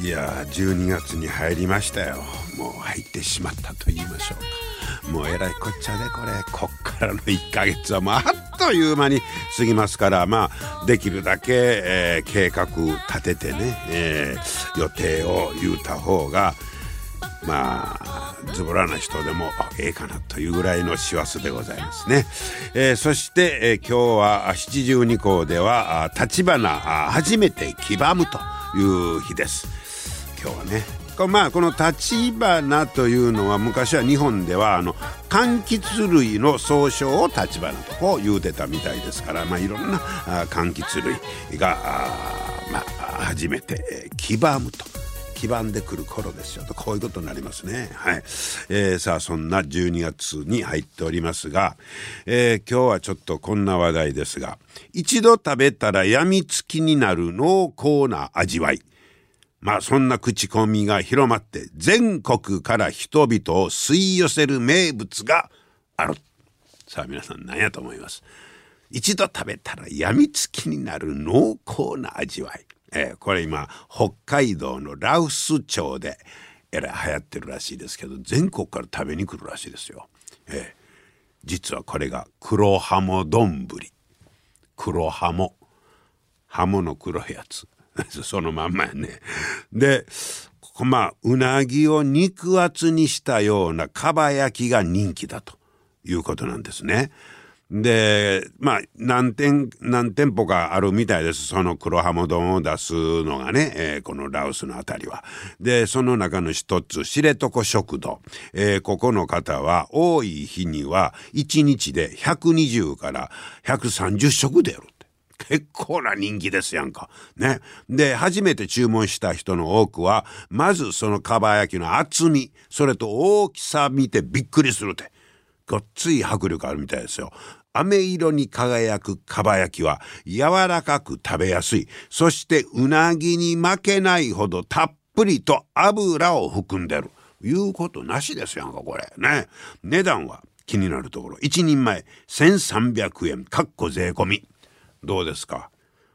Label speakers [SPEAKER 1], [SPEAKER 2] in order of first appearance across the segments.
[SPEAKER 1] いや12月に入りましたよ。もう入ってしまったと言いましょうもうえらいこっちゃでこれ。こっからの1ヶ月はもうあっという間に過ぎますから。まあできるだけ、えー、計画立ててね、えー、予定を言うた方がまあズボラな人でもええかなというぐらいの師走でございますね、えー、そして、えー、今日は七十二校では立花初めて黄ばむという日です。今日はね。まあこの立花というのは昔は日本ではあの柑橘類の総称を立花とこう言うてたみたいですからまあいろんな柑橘類がまあ初めて黄ばむと。黄ばんでくる頃ですよと。こういうことになりますね。はい、えー、さあそんな12月に入っておりますが、えー、今日はちょっとこんな話題ですが一度食べたらやみつきになる濃厚な味わい。まあそんな口コミが広まって全国から人々を吸い寄せる名物がある。さあ皆さん何やと思います？一度食べたらやみつきになる濃厚な味わい。えー、これ今北海道の羅臼町でえらい流行ってるらしいですけど全国から食べに来るらしいですよ。えー、実はこれが黒ハモ丼。黒ハモ。ハモの黒いやつ。そのまんまやね。でまあうなぎを肉厚にしたようなかば焼きが人気だということなんですね。でまあ何店何店舗かあるみたいですその黒ハモ丼を出すのがね、えー、このラオスの辺りは。でその中の一つ知床食堂、えー、ここの方は多い日には1日で120から130食出る。結構な人気ですやんか。ね。で、初めて注文した人の多くは、まずそのかば焼きの厚み、それと大きさ見てびっくりするって。ごっつい迫力あるみたいですよ。飴色に輝くかば焼きは柔らかく食べやすいそしてうなぎに負けないほどたっぷりと油を含んでるいうことなしですやんかこれね値段は気になるところ1人前1300円かっこ税込みどうですか？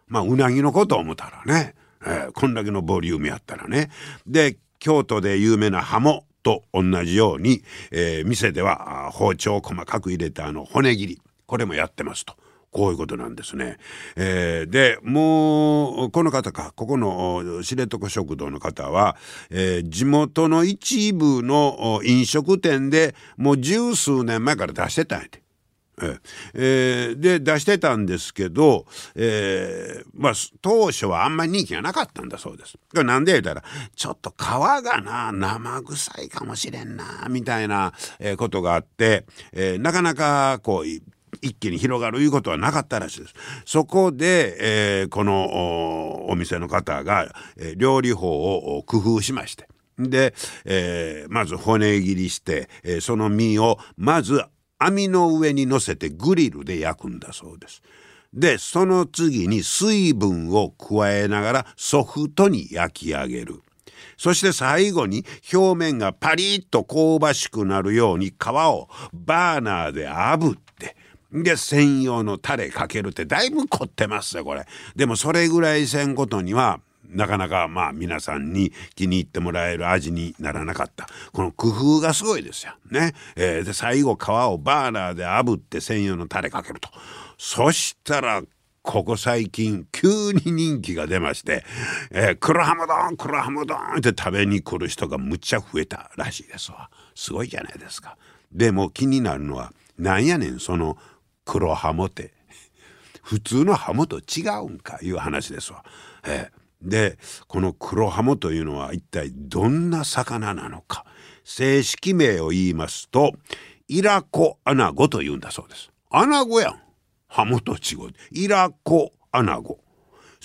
[SPEAKER 1] まあうなぎのこと思ったらね、えー、こんだけのボリュームやったらねで京都で有名なハモと同じように、えー、店では包丁を細かく入れたあの骨切りこれもやってますと。こういうことなんですね。えー、でもうこの方かここの知床食堂の方は、えー、地元の一部の飲食店でもう十数年前から出してたんやて。えー、で出してたんですけど、えー、まあ当初はあんまり人気がなかったんだそうです。なんで言うたらちょっと皮がな生臭いかもしれんなみたいなことがあって、えー、なかなかこう一気に広がるいうことはなかったらしいです。そこで、えー、このお店の方が、えー、料理法を工夫しまして。で、えー、まず骨切りして、えー、その身をまず網の上に乗せてグリルで焼くんだそうです。でその次に水分を加えながらソフトに焼き上げる。そして最後に表面がパリッと香ばしくなるように皮をバーナーで炙ってで専用のタレかけるってだいぶ凝ってますよこれ。でもそれぐらいせんことにはなかなかまあ皆さんに気に入ってもらえる味にならなかったこの工夫がすごいですよ。ね。えー、で最後皮をバーナーで炙って専用のタレかけると。そしたらここ最近急に人気が出まして、えー、黒ハム丼黒ハム丼って食べに来る人がむっちゃ増えたらしいですわ。すごいじゃないですか。でも気になるのはなんやねんその黒ハモって普通のハモと違うんかいう話ですわ。えー、でこの黒ハモというのは一体どんな魚なのか正式名を言いますとイラコアナゴというんだそうです。アナゴやん。ハモと違う。イラコアナゴ。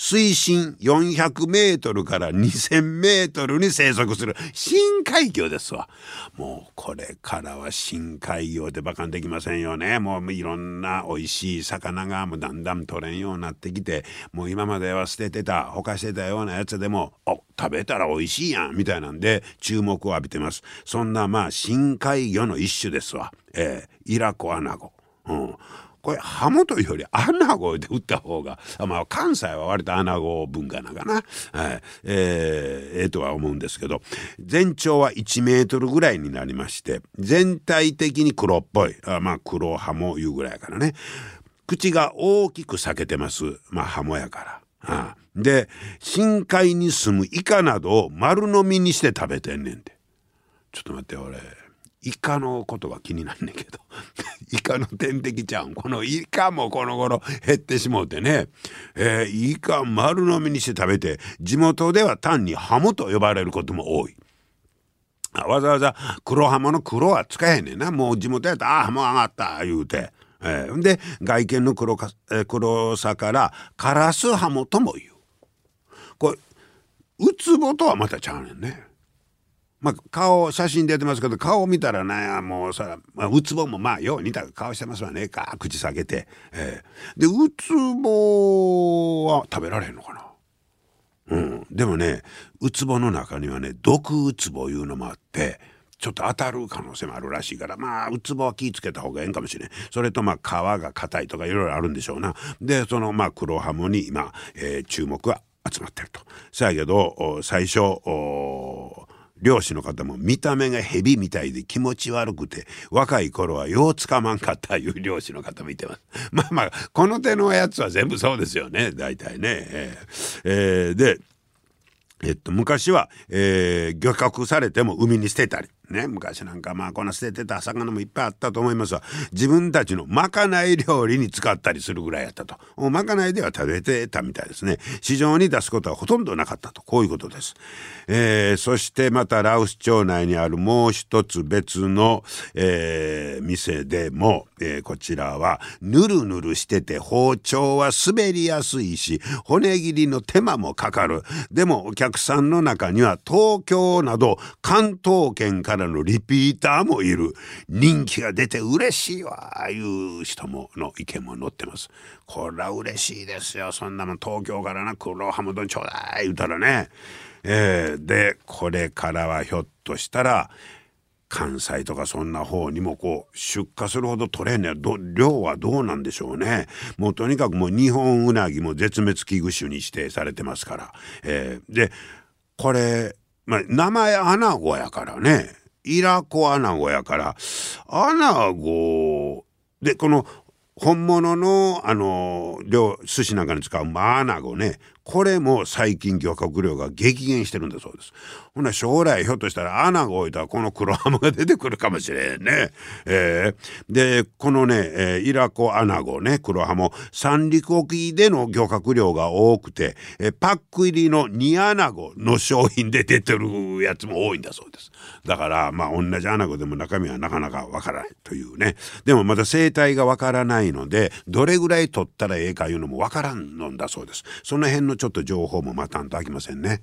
[SPEAKER 1] 水深400メートルから2000メートルに生息する深海魚ですわ。もうこれからは深海魚でバカンできませんよね。もういろんな美味しい魚がもうだんだん取れんようになってきて、もう今までは捨ててた、ほかしてたようなやつでも、お食べたら美味しいやんみたいなんで注目を浴びてます。そんなまあ深海魚の一種ですわ。えー、イラコアナゴ。うん。これハモというよりアナゴで打った方がまあ関西は割とアナゴ文化なんかな、はい。えー、えー、とは思うんですけど全長は1メートルぐらいになりまして全体的に黒っぽい。あまあ黒ハモいうぐらいからね。口が大きく裂けてます。まあハモやから。ああで深海に住むイカなどを丸飲みにして食べてんねんて。ちょっと待って俺。イカのことが気になんねんけど イカの天敵ちゃんこのイカもこの頃減ってしもうてね、えー、イカ丸飲みにして食べて地元では単にハモと呼ばれることも多い。わざわざ黒ハモの黒は使えへんねんなもう地元やったら「ああハモ上がった」言うて。えー、で外見の黒か、えー、黒さからカラスハモとも言う。これウツボとはまたちゃうねんね。まあ、顔写真出てますけど顔見たらねもうさ、まあ、ウツボもまあよう似た顔してますわねか口下げて、えー、でウツボは食べられへんのかな。うん、でもねウツボの中にはね毒ウツボいうのもあってちょっと当たる可能性もあるらしいからまあウツボは気ぃつけた方がええんかもしれん。それとまあ皮が硬いとかいろいろあるんでしょうな。でそのまあ黒ハモに今、えー、注目は集まってると。そやけど最初漁師の方も見た目が蛇みたいで気持ち悪くて若い頃はようつかまんかったいう漁師の方もいてます。まあまあこの手のやつは全部そうですよね大体ね。えーえ、でえっと、昔は、えー、漁獲されても海に捨てたり、ね、昔なんかまあこんな捨ててた魚もいっぱいあったと思いますが自分たちのまかない料理に使ったりするぐらいやったと。まかないでは食べてたみたいですね。市場に出すことはほとんどなかったと。こういうことです、えー、そしてまた羅臼町内にあるもう一つ別の、えー、店でも、えー、こちらはぬるぬるしてて包丁は滑りやすいし骨切りの手間もかかる。でもお客さんの中には東京など関東圏からからのリピーターもいる。人気が出て嬉しいわいう人もの意見も載ってます。これは嬉しいですよ。そんなもん東京からな黒ハム丼ちょうだい言うたらね。えー、でこれからはひょっとしたら関西とかそんな方にもこう出荷するほど取れんねや。量はどうなんでしょうね。もうとにかくもう日本ウナギも絶滅危惧種に指定されてますから、えー、でこれ、まあ、名前アナゴやからね。イラコアナゴやからアナゴでこの本物のあの漁寿司なんかに使うマアナゴねこれも最近漁獲量が激減してるんだそうです。ほな将来ひょっとしたら穴が置いたらこの黒ハムが出てくるかもしれんね。えー、でこのね、えー、イラコアナゴね黒ハム三陸沖での漁獲量が多くて、えー、パック入りの煮アナゴの商品で出てるやつも多いんだそうです。だからまあ同じアナゴでも中身はなかなかわからないというね。でもまだ生態がわからないのでどれぐらい取ったらええかいうのもわからんのんだそうです。その辺のちょっと情報も待たんとあきませんね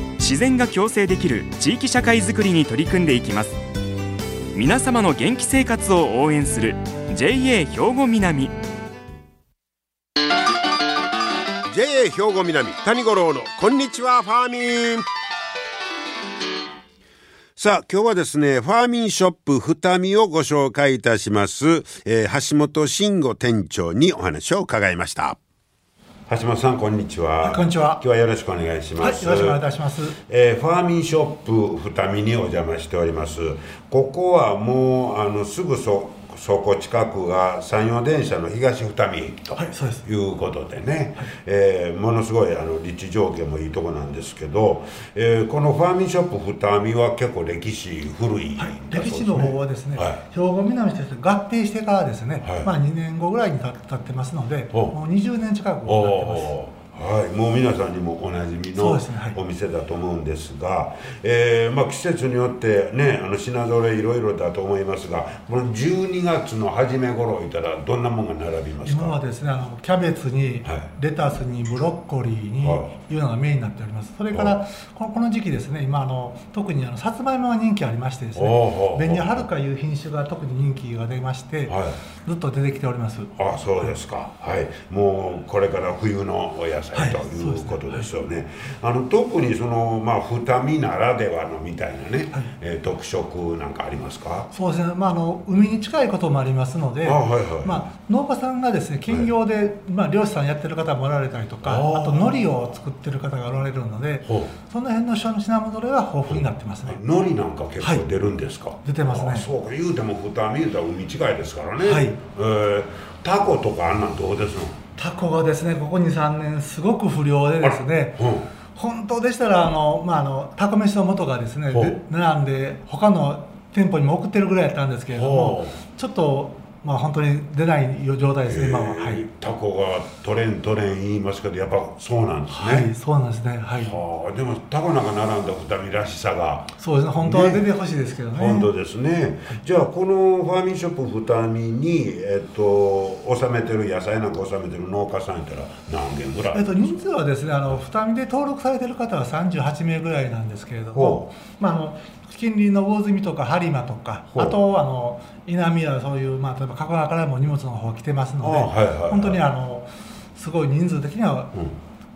[SPEAKER 2] 自然が共生できる地域社会づくりに取り組んでいきます。皆様の元気生活を応援する JA 兵庫南。
[SPEAKER 1] JA 兵庫南谷五郎のこんにちはファーミン。さあ今日はですねファーミンショップ二見をご紹介いたします、えー、橋本慎吾店長にお話を伺いました。橋本さんこんにちは。
[SPEAKER 3] こんにちは。
[SPEAKER 1] 今日はよろしくお願いします、
[SPEAKER 3] はい、よろしくお願いいたします、
[SPEAKER 1] えー、ファーミンショップ二見にお邪魔しております。ここはもうあのすぐそそこ近くが山陽電車の東二見駅と
[SPEAKER 3] はいそう
[SPEAKER 1] ことでね、えーものすごいあの立地条件もいいとこなんですけど、えーこのファーミンショップ二見は結構歴史古いんだそうですね。
[SPEAKER 3] 歴史の方はですね、
[SPEAKER 1] はい。
[SPEAKER 3] 兵庫南として合併してからですね、
[SPEAKER 1] はい。
[SPEAKER 3] まあ2年後ぐらいに経経ってますので、
[SPEAKER 1] お
[SPEAKER 3] もう20年近くなってます。
[SPEAKER 1] はい、もう皆さんにもおなじみ
[SPEAKER 3] そ
[SPEAKER 1] のお店だと思うんですが、えーまあ、季節によってねあの品揃えいろいろだと思いますがこの12月の初め頃いたらどんなものが並びますか？
[SPEAKER 3] 今はですねあのキャベツに、
[SPEAKER 1] はい。
[SPEAKER 3] レタスにブロッコリーに、、
[SPEAKER 1] はい。
[SPEAKER 3] うのがメインになっております。それからこのこの時期ですね今あの特にあのさつまいもが人気ありましてですね紅はるかいう品種が特に人気が出まして、
[SPEAKER 1] はい。
[SPEAKER 3] ずっと出てきております。
[SPEAKER 1] あそうですか、はい、もうこれから冬のお野菜
[SPEAKER 3] はい
[SPEAKER 1] ということですよね。あの特にそのまあ二見ならではのみたいなね、
[SPEAKER 3] はい。
[SPEAKER 1] えー特色なんかありますか？
[SPEAKER 3] そうですね、まあ、あの海に近いこともありますので、
[SPEAKER 1] あはいはい
[SPEAKER 3] まあ、農家さんがですね兼業で、まあ、漁師さんやってる方もおられたりとか
[SPEAKER 1] あ
[SPEAKER 3] と海苔を作ってる方がおられるのでその辺の品物類は豊富になってますね、
[SPEAKER 1] 海苔なんか結構出るんですか、
[SPEAKER 3] 出てますね。
[SPEAKER 1] あそうか。言うても二見言うたら海近いですからね、
[SPEAKER 3] はい。
[SPEAKER 1] えータコとかあんなんどうですの？
[SPEAKER 3] タコがですねここ23年すごく不良でですね
[SPEAKER 1] う。ん
[SPEAKER 3] 本当でしたらあの、まあ、あのタコ飯の素がですね並んで他の店舗にも送ってるぐらいやったんですけれど
[SPEAKER 1] ほ
[SPEAKER 3] も
[SPEAKER 1] う。
[SPEAKER 3] ちょっと、まあ、本当に出ない状態ですね今は、
[SPEAKER 1] えー
[SPEAKER 3] は。い、
[SPEAKER 1] タコが取れん取れん言いますけどやっぱそうなんですね、
[SPEAKER 3] はい、そうなんですね。はい。
[SPEAKER 1] はあでもタコなんか並んだ二見らしさが。
[SPEAKER 3] そうですね。本当は出てほしいですけどね。
[SPEAKER 1] 本当ですね、じゃあこのファーミンショップ二見に、えっと収めてる野菜なんか収めてる農家さんやったら何軒ぐらい、
[SPEAKER 3] えっと、人数はですねあの二見で登録されてる方は38名ぐらいなんですけれど
[SPEAKER 1] ほ
[SPEAKER 3] も、まあ、あの近隣の魚住とか播磨とかあとあの稲見やそういう、まあ、例えば加古川からも荷物の方来てますので、
[SPEAKER 1] あはいはいはい。
[SPEAKER 3] 本当にあのすごい人数的には
[SPEAKER 1] うん。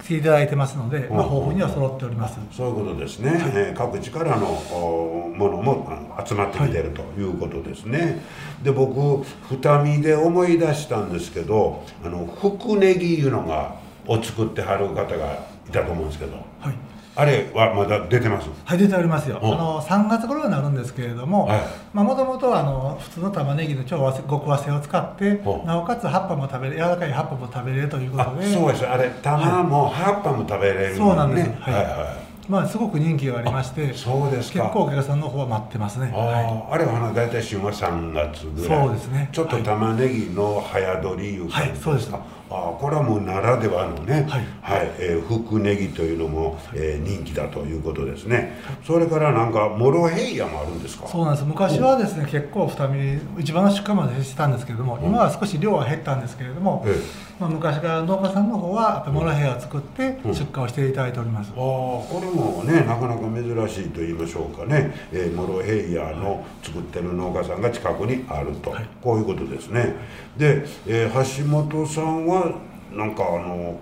[SPEAKER 3] 来ていただいてますので、まあ、
[SPEAKER 1] うん
[SPEAKER 3] 豊富には揃っております。
[SPEAKER 1] そういうことですね、えー各地からのおものも集まってきてるということですね、で僕二見で思い出したんですけどあの福ネギいうのがを作ってはる方がいたと思うんですけど。
[SPEAKER 3] はい
[SPEAKER 1] あれはまだ出てます？
[SPEAKER 3] はい、出ておりますよ。
[SPEAKER 1] う。ん
[SPEAKER 3] あの3月頃になるんですけれども、もともとあの普通の玉ねぎの超和極和製を使って
[SPEAKER 1] う。ん、
[SPEAKER 3] なおかつ葉っぱも食べれ柔らかい葉っぱも食べれるというこ
[SPEAKER 1] あ
[SPEAKER 3] とで、
[SPEAKER 1] そうです。あれ玉も葉っぱも食べれる
[SPEAKER 3] そうなんです。
[SPEAKER 1] ね
[SPEAKER 3] はい
[SPEAKER 1] はいはい
[SPEAKER 3] まあすごく人気がありまして、
[SPEAKER 1] そうですか。
[SPEAKER 3] 結構お客さんの方は待ってますね。
[SPEAKER 1] あ,、
[SPEAKER 3] は
[SPEAKER 1] あれは大体旬は3月ぐらい。
[SPEAKER 3] そうですね。
[SPEAKER 1] ちょっと玉ねぎの早取りいう感じですか、
[SPEAKER 3] はいそうです。
[SPEAKER 1] あこれはもうならではのね、
[SPEAKER 3] はい。
[SPEAKER 1] えー福ネギというのも、えー人気だということですね。それからなんかモロヘイヤもあるんですか？
[SPEAKER 3] い。そうなんです。昔はですね結構二見一番の出荷までしてたんですけれども、今は少し量は減ったんですけれども、
[SPEAKER 1] ええ。
[SPEAKER 3] まあ昔から農家さんの方はやっぱりモロヘイヤを作って
[SPEAKER 1] うん。
[SPEAKER 3] 出荷をしていただいております。
[SPEAKER 1] ああこれもねなかなか珍しいと言いましょうかね、えーモロヘイヤの作ってる農家さんが近くにあると、
[SPEAKER 3] はい。
[SPEAKER 1] こういうことですね。で、えー橋本さんはなんかあの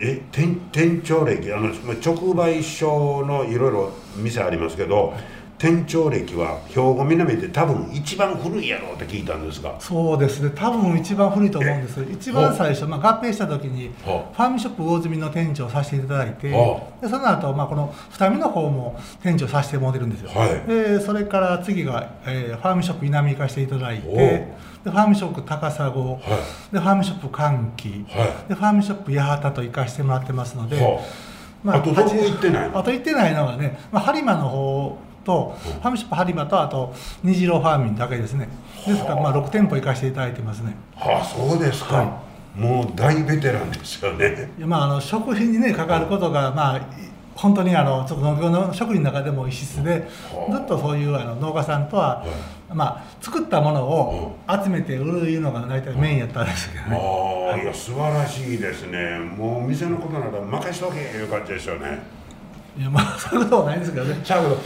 [SPEAKER 1] え店店長歴あのまあ直売所のいろいろ店ありますけど店長歴は兵庫南で多分一番古いやろうって聞いたんですが。
[SPEAKER 3] そうですね。多分一番古いと思うんです。一番最初、まあ、合併した時にフ
[SPEAKER 1] は
[SPEAKER 3] ァームショップ魚住の店長をさせていただいて
[SPEAKER 1] は
[SPEAKER 3] でその後、まあこの二見の方も店長させてもらってるんですよ、
[SPEAKER 1] はい。
[SPEAKER 3] でそれから次が、えーファームショップ南行かせていただいてでファームショップ高砂
[SPEAKER 1] は
[SPEAKER 3] でファームショップ歓喜
[SPEAKER 1] は
[SPEAKER 3] でファームショップ八幡と行かせてもらってますので、
[SPEAKER 1] は
[SPEAKER 3] ま
[SPEAKER 1] あとどこ行ってないの？
[SPEAKER 3] あと行ってないのはね、まあ、播磨の方と、ファームショップ播磨とあと虹色ファーミンだけですね。ですからまあ6店舗行かせていただいてますね。
[SPEAKER 1] あそうですか、
[SPEAKER 3] は
[SPEAKER 1] もう大ベテランですよね。
[SPEAKER 3] いやまああの食品にね関わることがまあい本当にあのちょっと農業の職人の中でも異質で
[SPEAKER 1] はあ。
[SPEAKER 3] ずっとそういうあの農家さんとは、まあ作ったものを集めて売るいうのが大体メインやったんですけどね、
[SPEAKER 1] ああい。や素晴らしいですね。もう店のことなら任しとけいう感じですよね。
[SPEAKER 3] いやまあそういうことはないんですけどね。
[SPEAKER 1] ちゃう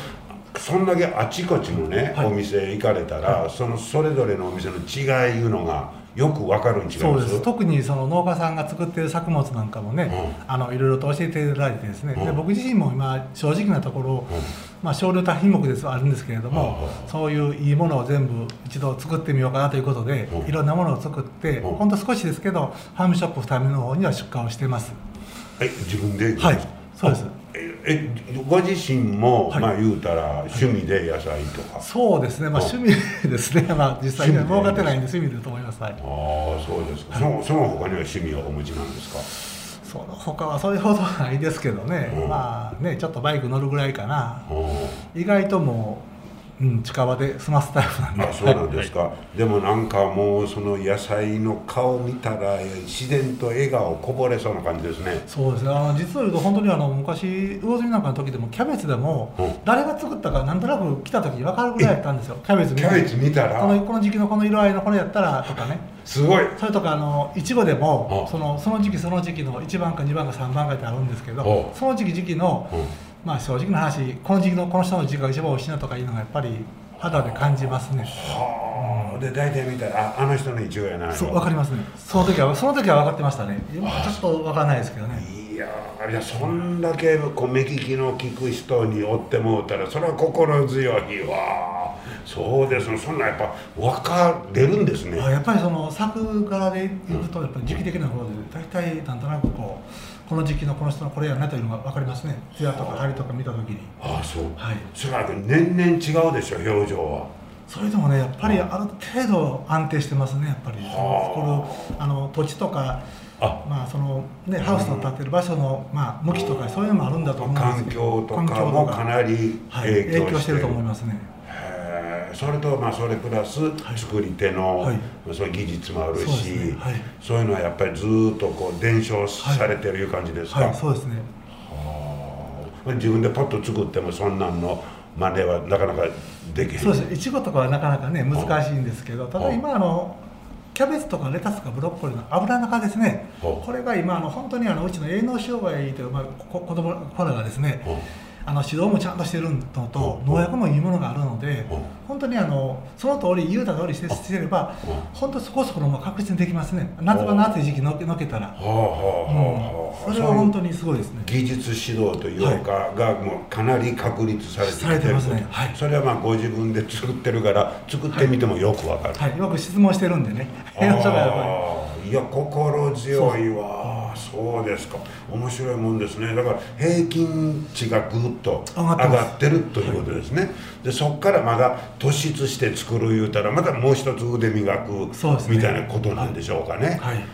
[SPEAKER 1] そんだけあちこちのね、
[SPEAKER 3] はい。
[SPEAKER 1] お店行かれたら、そのそれぞれのお店の違いいうのがよくわかるん違い
[SPEAKER 3] そう
[SPEAKER 1] ま
[SPEAKER 3] です。す特にその農家さんが作ってる作物なんかもね、あのいろいろと教えていただいてですね、で
[SPEAKER 1] うん。
[SPEAKER 3] 僕自身も今正直なところ、まあ、少量多品目ですはあるんですけれども、そういういいものを全部一度作ってみようかなということで、
[SPEAKER 1] うん。
[SPEAKER 3] いろんなものを作って、
[SPEAKER 1] うん。
[SPEAKER 3] ほんと少しですけどファームショップ二見の方には出荷をしてます。
[SPEAKER 1] え自分で？
[SPEAKER 3] はい。そうです
[SPEAKER 1] ええご自身も、
[SPEAKER 3] はい。
[SPEAKER 1] まあ言うたら趣味で野菜とか、
[SPEAKER 3] そうですね。まあ
[SPEAKER 1] あ
[SPEAKER 3] 趣味ですね。まあ実際には儲かってないんで趣味だと思います。はい。
[SPEAKER 1] ああそうですか、そのその他には趣味はお持ちなんですか？
[SPEAKER 3] その他はそれほどないですけどね、
[SPEAKER 1] うん。
[SPEAKER 3] まあねちょっとバイク乗るぐらいかな。
[SPEAKER 1] うん。
[SPEAKER 3] 意外ともう、うん、近場で済ますタイプなんで。
[SPEAKER 1] あそうなんですか、でもなんかもうその野菜の顔見たら自然と笑顔こぼれそうな感じですね。
[SPEAKER 3] そうですね。あの実を言うと本当にあの昔魚住なんかの時でもキャベツでも
[SPEAKER 1] うん。
[SPEAKER 3] 誰が作ったかなんとなく来た時に分かるぐらいやったんですよ。キャベツ見て
[SPEAKER 1] キャベツ見たら。
[SPEAKER 3] このこの時期のこの色合いのこれやったらとかね。
[SPEAKER 1] すごい。
[SPEAKER 3] それとかあのいちごでも
[SPEAKER 1] あ
[SPEAKER 3] そのその時期その時期の1番か2番か3番かってあるんですけど
[SPEAKER 1] お
[SPEAKER 3] その時期時期の
[SPEAKER 1] うん
[SPEAKER 3] まあ正直な話この時期のこの人の時期が一番美味しいなとかいうのがやっぱり肌で感じますね。
[SPEAKER 1] はあ。で大体見たらああの人の一応やないの
[SPEAKER 3] そう分かりますね。その時はその時は分かってましたね。今はちょっと分からないですけどね。
[SPEAKER 1] いやーいやそんだけこう目利きの利く人に追ってもうたらそれは心強いわそうです。ねそんなやっぱ分かれるんですね。
[SPEAKER 3] あやっぱりその作柄で言うとやっぱり時期的な方で大体なんとなくこうこの時期のこの人のこれやなというのが分かりますね。艶とか張りとか見た時に。
[SPEAKER 1] ああそう、
[SPEAKER 3] はい。
[SPEAKER 1] それは年々違うでしょ表情は。
[SPEAKER 3] それでもねやっぱりある程度安定してますねやっぱり。
[SPEAKER 1] は
[SPEAKER 3] このあの土地とか
[SPEAKER 1] あ。
[SPEAKER 3] まあそのねハウスの建ってる場所のまあ向きとかそういうのもあるんだと思うんです
[SPEAKER 1] 環
[SPEAKER 3] けど。
[SPEAKER 1] 境とかもか。なり
[SPEAKER 3] はい、
[SPEAKER 1] 影響して,、
[SPEAKER 3] 影響してると思いますね
[SPEAKER 1] それとまあそれプラス作り手の、
[SPEAKER 3] はい。
[SPEAKER 1] その技術もあるし
[SPEAKER 3] そうね。はい。
[SPEAKER 1] そういうのはやっぱりずーっとこう伝承されてるいう感じですか、
[SPEAKER 3] はい。そうですね。
[SPEAKER 1] 自分でパッと作ってもそんなんの真似はなかなかできへん。
[SPEAKER 3] そうです。いちごとかはなかなかね難しいんですけどただ今あのキャベツとかレタスとかブロッコリーの油中ですね。これが今あの本当にあのうちの営農障害という、まあ、こ子供子らがですねあの指導もちゃんとしてるのと農薬もいいものがあるので本当にあのその通り言うた通りしてしてれば本当そこそこのまあ確実にできますね。夏場の暑い時期のけのけたら、それは本当にすごいですね。
[SPEAKER 1] 技術指導というか、がもうかなり確立されてきて
[SPEAKER 3] されてますね。はい。
[SPEAKER 1] それはまあご自分で作ってるから作ってみてもよくわかる、
[SPEAKER 3] はい。よく質問してるんでね。
[SPEAKER 1] いや心強いわそうですか。面白いもんですね。だから平均値がぐっと上
[SPEAKER 3] 上がって
[SPEAKER 1] るということですね、でそこからまだ突出して作る言うたらまたもう一つ腕磨く
[SPEAKER 3] そうですね。
[SPEAKER 1] みたいなことなんでしょうかね、
[SPEAKER 3] はい。
[SPEAKER 1] へ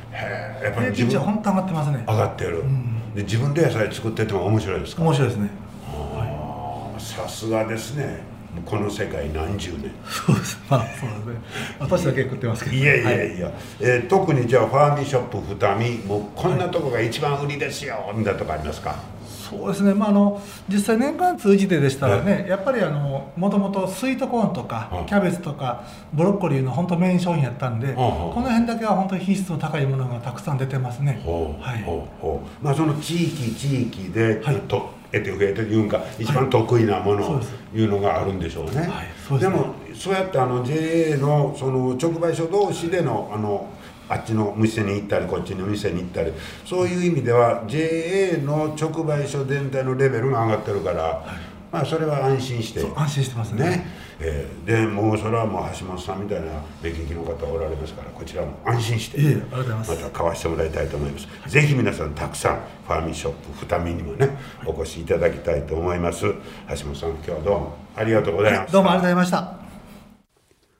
[SPEAKER 1] えやっぱり
[SPEAKER 3] 平均値
[SPEAKER 1] 自分
[SPEAKER 3] は本当上がってますね。
[SPEAKER 1] 上がってる、
[SPEAKER 3] ん
[SPEAKER 1] で自分で野菜作ってても面白いですか？
[SPEAKER 3] 面白いですね。
[SPEAKER 1] さすがですねこの世界何十年？
[SPEAKER 3] そうです。まあそうですね。私だけ食ってますけど
[SPEAKER 1] いやいや
[SPEAKER 3] はい。
[SPEAKER 1] や、えー特にじゃあファーミーショップ二見もうこんなとこが一番売りですよみたいなとこありますか？
[SPEAKER 3] そうですね、まあ、あの実際年間通じてでしたらね、やっぱりあのもともとスイートコーンとか
[SPEAKER 1] はい
[SPEAKER 3] キャベツとかブロッコリーの本当メイン商品やったんで、
[SPEAKER 1] い
[SPEAKER 3] この辺だけは本当に品質の高いものがたくさん出てますね。はい。
[SPEAKER 1] まあその地域地域で、
[SPEAKER 3] はい。
[SPEAKER 1] と得て増えていうんか一番得意なもの
[SPEAKER 3] そうです。
[SPEAKER 1] いうのがあるんでしょうね、
[SPEAKER 3] はいで
[SPEAKER 1] もそうやってあの JA のその直売所同士でのあのあっちの店に行ったりこっちの店に行ったりそういう意味では JA の直売所全体のレベルが上がってるから、まあそれは安心して。
[SPEAKER 3] 安心してますね。
[SPEAKER 1] ね、えーでもうそれはもう橋本さんみたいな目利きの方おられますからこちらも安心して
[SPEAKER 3] ま
[SPEAKER 1] た買わせてもらいたいと思います。ぜひ皆さんたくさんファーミーショップ二見にもねお越しいただきたいと思います。橋本さん今日はどうもありがとうございます、
[SPEAKER 3] どうもありがとうございました。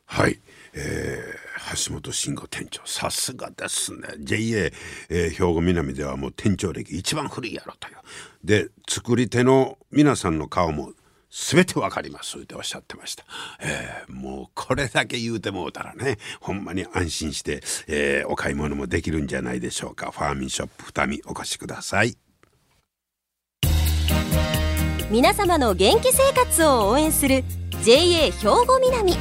[SPEAKER 1] はい、えー橋本慎吾店長さすがですね。JA、えー兵庫南ではもう店長歴一番古いやろという。で作り手の皆さんの顔も全てわかります。っておっしゃってました、えーもうこれだけ言うてもうたらねほんまに安心して、えーお買い物もできるんじゃないでしょうか。ファーミンショップ二見お越しください。
[SPEAKER 4] 皆様の元気生活を応援する JA 兵庫南。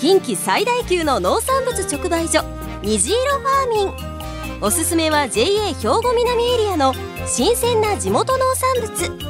[SPEAKER 4] 近畿最大級の農産物直売所虹色ファーミン。おすすめは JA 兵庫南エリアの新鮮な地元農産物。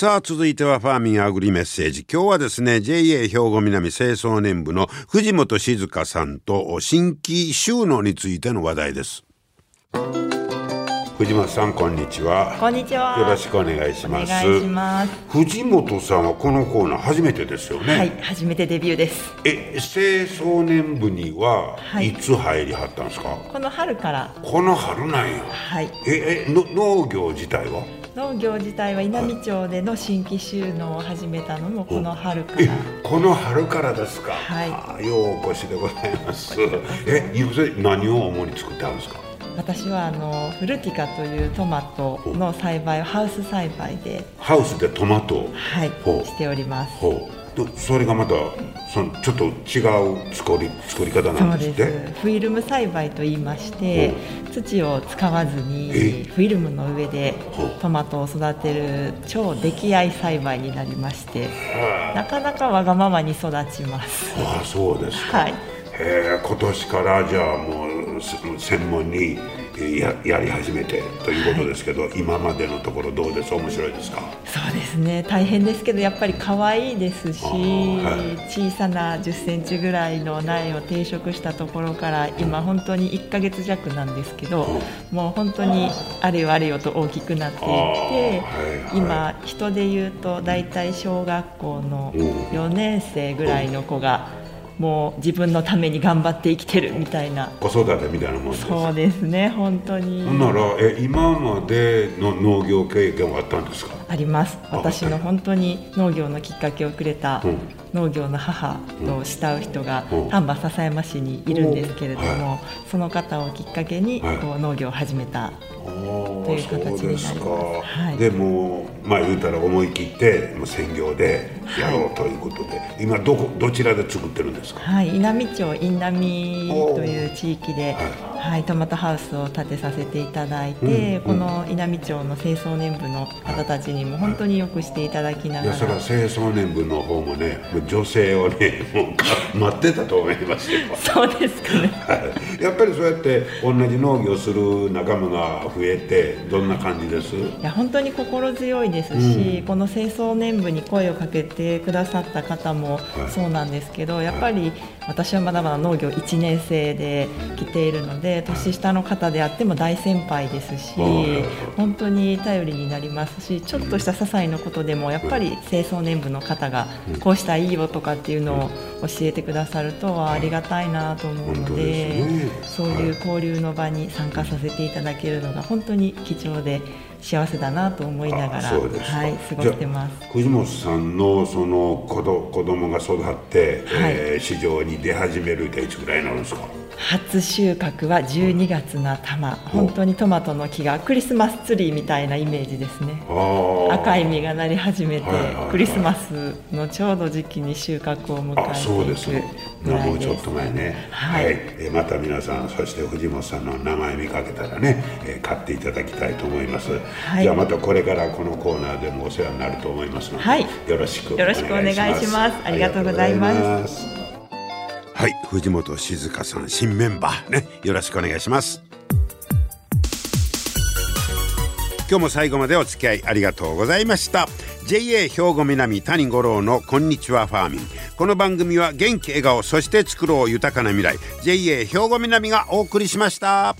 [SPEAKER 1] さあ続いてはファーミンアグリメッセージ。今日はですね JA 兵庫南清掃年部の藤本静香さんと新規収納についての話題です。藤本さんこんにちは。
[SPEAKER 5] こんにちは。
[SPEAKER 1] よろしくお願いします。
[SPEAKER 5] お願いします。
[SPEAKER 1] 藤本さんはこのコーナー初めてですよね。
[SPEAKER 5] はい初めてデビューです。
[SPEAKER 1] え清掃年部には
[SPEAKER 5] はい。
[SPEAKER 1] いつ入りはったんですか、
[SPEAKER 5] この春から。
[SPEAKER 1] この春なんや。
[SPEAKER 5] はい。
[SPEAKER 1] ええの農業自体は？
[SPEAKER 5] 農業自体は稲美町での新規収納を始めたのもこの春か
[SPEAKER 1] え
[SPEAKER 5] ら
[SPEAKER 1] この春からですか。
[SPEAKER 5] はい。
[SPEAKER 1] ようお越しでございます。え何を主に作ってあるんですか。
[SPEAKER 5] 私はあのフルティカというトマトの栽培をハウス栽培で。
[SPEAKER 1] ハウスでトマトを。
[SPEAKER 5] はいしております
[SPEAKER 1] それがまたそのちょっと違う作り作り方なんですって？
[SPEAKER 5] す。フィルム栽培と言いまして土を使わず
[SPEAKER 1] え？
[SPEAKER 5] にフィルムの上でトマトを育てる超出来合い栽培になりましてなかなかわがままに育ちます。
[SPEAKER 1] ああそうですか、
[SPEAKER 5] はい。
[SPEAKER 1] へえ今年からじゃあもうす専門にえーややり始めてということですけど、今までのところどうです？面白いですか？
[SPEAKER 5] そうですね。大変ですけどやっぱり可愛いですし、
[SPEAKER 1] はい。
[SPEAKER 5] 小さな1 0センチぐらいの苗を定食したところから今本当に1ヶ月弱なんですけど、もう本当にあれよあれよと大きくなっていって、
[SPEAKER 1] はいはい。
[SPEAKER 5] 今人で言うと大体小学校の
[SPEAKER 1] うん。
[SPEAKER 5] 4年生ぐらいの子がもう自分のために頑張って生きてるみたいな。
[SPEAKER 1] 子育てみたいなもんです。
[SPEAKER 5] そうですね本当に。
[SPEAKER 1] ほんならえ今までの農業経験はあったんですか？
[SPEAKER 5] あります。
[SPEAKER 1] あ
[SPEAKER 5] 私の本当に農業のきっかけをくれた
[SPEAKER 1] うん
[SPEAKER 5] 農業の母と慕う人が
[SPEAKER 1] うん。
[SPEAKER 5] 丹波篠山市にいるんですけれど
[SPEAKER 1] うん
[SPEAKER 5] もその方をきっかけに
[SPEAKER 1] はい。
[SPEAKER 5] こう農業を始めた
[SPEAKER 1] と
[SPEAKER 5] という形になります。はい。
[SPEAKER 1] でもまあ言うたら思い切ってもう専業でやろうということで、今どこどちらで作ってるんですか？
[SPEAKER 5] はい稲美町印南という地域で
[SPEAKER 1] は
[SPEAKER 5] はいトマトハウスを建てさせていただいて
[SPEAKER 1] うん
[SPEAKER 5] この稲美町の清掃年部の方たちにも本当によくしていただきないが
[SPEAKER 1] やそれは
[SPEAKER 5] ら
[SPEAKER 1] 清掃年部の方もね女性をねもうか待ってたと思いますよ
[SPEAKER 5] そうですかね。
[SPEAKER 1] はい。やっぱりそうやって同じ農業する仲間が増えてどんな感じです？
[SPEAKER 5] いや本当に心強いですし、この清掃年部に声をかけてくださった方も
[SPEAKER 1] はい。
[SPEAKER 5] そうなんですけど、やっぱり私はまだまだ農業1年生で来ているので年下の方であっても大先輩ですし、
[SPEAKER 1] はい
[SPEAKER 5] 本当に頼りになりますしちょっとした些細なことでもやっぱり清掃年部の方がこうしたらいいよとか。っていうのを教えてくださるとはありがたいなと思うので
[SPEAKER 1] ね
[SPEAKER 5] そういう交流の場に参加させていただけるのが本当に貴重で幸せだなと思いながら、はい、過ごしてます。
[SPEAKER 1] 藤本さんのその子ど子供が育って、えー市場に出始めるっていつぐらいになるんですか？
[SPEAKER 5] 初収穫は12月の頭、本当にトマトの木がクリスマスツリーみたいなイメージですね。赤い実がなり始めて
[SPEAKER 1] はいはいはい。
[SPEAKER 5] クリスマスのちょうど時期に収穫を迎
[SPEAKER 1] あそうです
[SPEAKER 5] えていくぐらいです。
[SPEAKER 1] もうちょっと前ね。
[SPEAKER 5] はい。
[SPEAKER 1] えーまた皆さんそして藤本さんの名前見かけたらね、えー買っていただきたいと思います、
[SPEAKER 5] はい。
[SPEAKER 1] じゃあまたこれからこのコーナーでもお世話になると思いますので、
[SPEAKER 5] はい。
[SPEAKER 1] よろしく
[SPEAKER 5] よろしくお願いします。ありがとうございます。
[SPEAKER 1] ありがとうございますはい藤本静香さん新メンバー。ねよろしくお願いします。今日も最後までお付き合いありがとうございました。JA 兵庫南谷五郎のこんにちはファーミン。この番組は元気笑顔そして作ろう豊かな未来。JA 兵庫南がお送りしました。